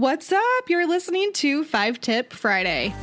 What's up? You're listening to Five Tip Friday.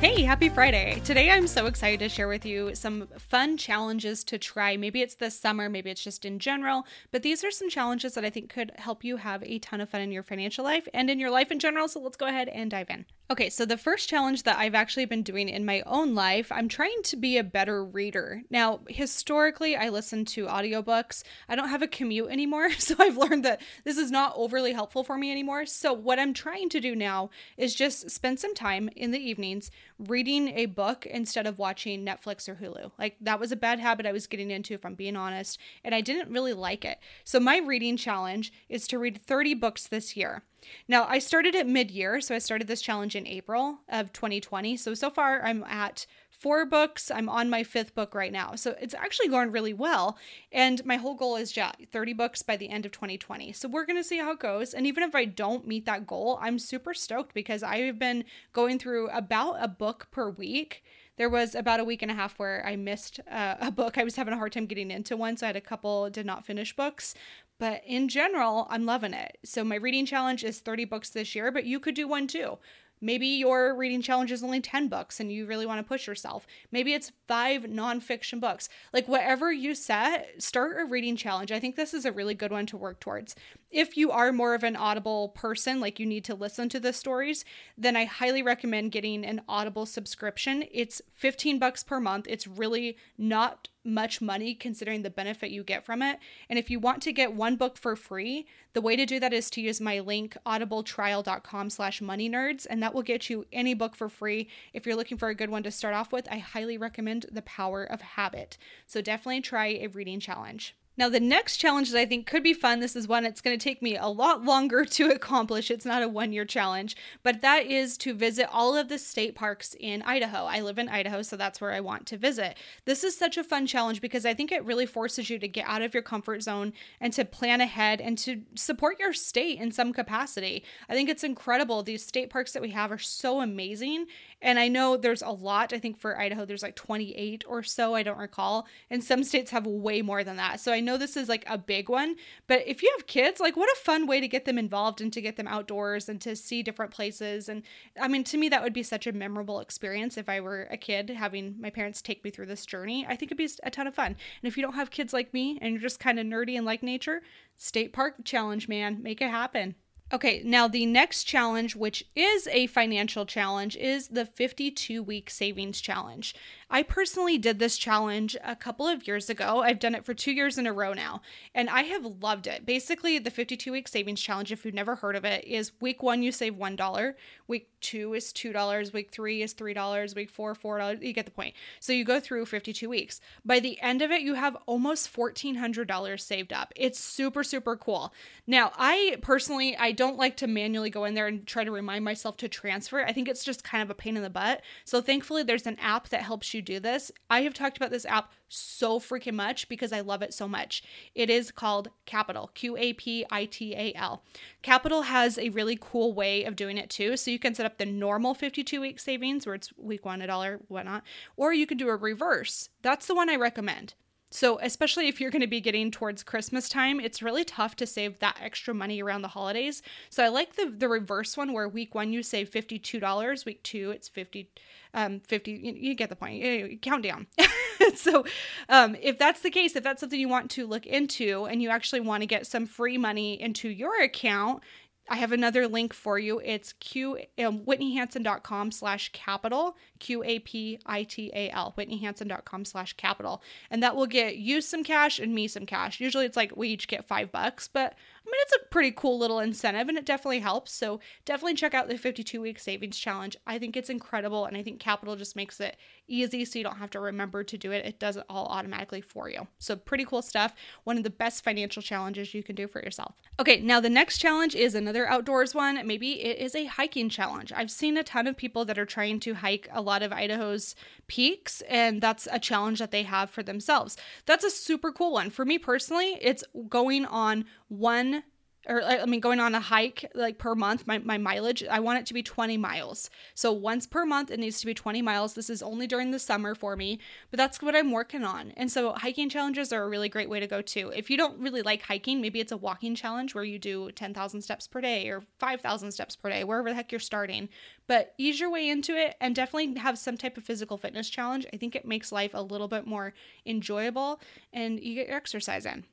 Hey, happy Friday. Today I'm so excited to share with you some fun challenges to try. Maybe it's this summer, maybe it's just in general, but these are some challenges that I think could help you have a ton of fun in your financial life and in your life in general. So let's go ahead and dive in. Okay, so the first challenge that I've actually been doing in my own life, I'm trying to be a better reader. Now, historically, I listen to audiobooks. I don't have a commute anymore, so I've learned that this is not overly helpful for me anymore. So, what I'm trying to do now is just spend some time in the evenings reading a book instead of watching Netflix or Hulu. Like, that was a bad habit I was getting into, if I'm being honest, and I didn't really like it. So, my reading challenge is to read 30 books this year. Now, I started at mid year, so I started this challenge in April of 2020. So, so far, I'm at four books. I'm on my fifth book right now. So, it's actually going really well. And my whole goal is yeah, 30 books by the end of 2020. So, we're going to see how it goes. And even if I don't meet that goal, I'm super stoked because I've been going through about a book per week there was about a week and a half where I missed uh, a book. I was having a hard time getting into one, so I had a couple did not finish books. But in general, I'm loving it. So my reading challenge is 30 books this year, but you could do one too. Maybe your reading challenge is only 10 books and you really want to push yourself. Maybe it's five nonfiction books. Like, whatever you set, start a reading challenge. I think this is a really good one to work towards. If you are more of an audible person, like you need to listen to the stories, then I highly recommend getting an Audible subscription. It's 15 bucks per month. It's really not much money considering the benefit you get from it. And if you want to get one book for free, the way to do that is to use my link audibletrial.com slash money nerds, and that will get you any book for free. If you're looking for a good one to start off with, I highly recommend The Power of Habit. So definitely try a reading challenge. Now, the next challenge that I think could be fun, this is one it's going to take me a lot longer to accomplish. It's not a one year challenge, but that is to visit all of the state parks in Idaho. I live in Idaho, so that's where I want to visit. This is such a fun challenge because I think it really forces you to get out of your comfort zone and to plan ahead and to support your state in some capacity. I think it's incredible. These state parks that we have are so amazing. And I know there's a lot. I think for Idaho, there's like 28 or so. I don't recall. And some states have way more than that. So I know this is like a big one. But if you have kids, like what a fun way to get them involved and to get them outdoors and to see different places. And I mean, to me, that would be such a memorable experience if I were a kid having my parents take me through this journey. I think it'd be a ton of fun. And if you don't have kids like me and you're just kind of nerdy and like nature, state park challenge, man, make it happen. Okay, now the next challenge, which is a financial challenge, is the 52 week savings challenge. I personally did this challenge a couple of years ago. I've done it for two years in a row now, and I have loved it. Basically, the 52 week savings challenge, if you've never heard of it, is week one, you save $1, week two is $2, week three is $3, week four, $4. You get the point. So you go through 52 weeks. By the end of it, you have almost $1,400 saved up. It's super, super cool. Now, I personally, I don't like to manually go in there and try to remind myself to transfer. I think it's just kind of a pain in the butt. So thankfully, there's an app that helps you you do this. I have talked about this app so freaking much because I love it so much. It is called Qapital, Q A P I T A L. Qapital has a really cool way of doing it too. So you can set up the normal 52 week savings where it's week one, a dollar, whatnot, or you can do a reverse. That's the one I recommend. So, especially if you're going to be getting towards Christmas time, it's really tough to save that extra money around the holidays. So, I like the the reverse one where week 1 you save $52, week 2 it's 50 um 50 you, you get the point. You, count down. so, um if that's the case, if that's something you want to look into and you actually want to get some free money into your account, I have another link for you. It's q um, whitneyhansen.com slash qapital, Q A P I T A L, whitneyhansen.com slash qapital. And that will get you some cash and me some cash. Usually it's like we each get five bucks, but I mean, it's a pretty cool little incentive and it definitely helps. So definitely check out the 52 week savings challenge. I think it's incredible. And I think Qapital just makes it easy so you don't have to remember to do it. It does it all automatically for you. So pretty cool stuff. One of the best financial challenges you can do for yourself. Okay, now the next challenge is another outdoors one. Maybe it is a hiking challenge. I've seen a ton of people that are trying to hike a lot of Idaho's peaks, and that's a challenge that they have for themselves. That's a super cool one. For me personally, it's going on one or I mean, going on a hike like per month, my, my mileage, I want it to be 20 miles. So once per month, it needs to be 20 miles. This is only during the summer for me, but that's what I'm working on. And so hiking challenges are a really great way to go too. If you don't really like hiking, maybe it's a walking challenge where you do 10,000 steps per day or 5,000 steps per day, wherever the heck you're starting. But ease your way into it and definitely have some type of physical fitness challenge. I think it makes life a little bit more enjoyable and you get your exercise in.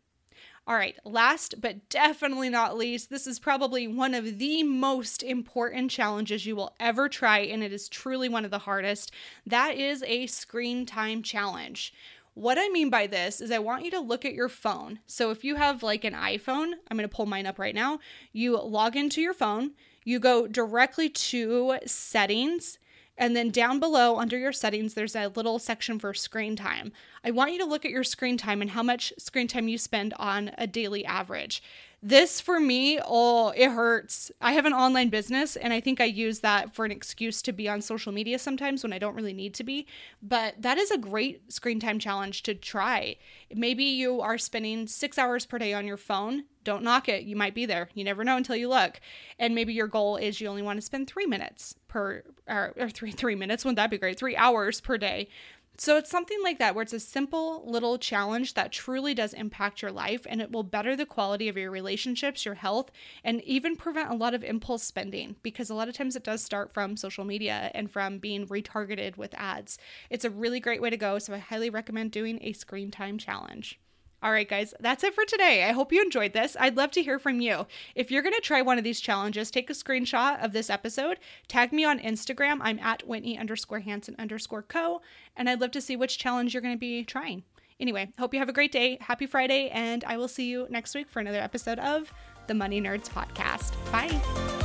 All right, last but definitely not least, this is probably one of the most important challenges you will ever try, and it is truly one of the hardest. That is a screen time challenge. What I mean by this is, I want you to look at your phone. So, if you have like an iPhone, I'm going to pull mine up right now. You log into your phone, you go directly to settings, and then down below under your settings, there's a little section for screen time. I want you to look at your screen time and how much screen time you spend on a daily average. This for me, oh, it hurts. I have an online business and I think I use that for an excuse to be on social media sometimes when I don't really need to be. But that is a great screen time challenge to try. Maybe you are spending six hours per day on your phone. Don't knock it. You might be there. You never know until you look. And maybe your goal is you only want to spend three minutes per, or, or three, three minutes. Wouldn't that be great? Three hours per day so it's something like that where it's a simple little challenge that truly does impact your life and it will better the quality of your relationships, your health, and even prevent a lot of impulse spending because a lot of times it does start from social media and from being retargeted with ads. It's a really great way to go, so I highly recommend doing a screen time challenge. All right, guys, that's it for today. I hope you enjoyed this. I'd love to hear from you. If you're going to try one of these challenges, take a screenshot of this episode, tag me on Instagram. I'm at Whitney underscore Hansen underscore co, and I'd love to see which challenge you're going to be trying. Anyway, hope you have a great day. Happy Friday, and I will see you next week for another episode of the Money Nerds Podcast. Bye.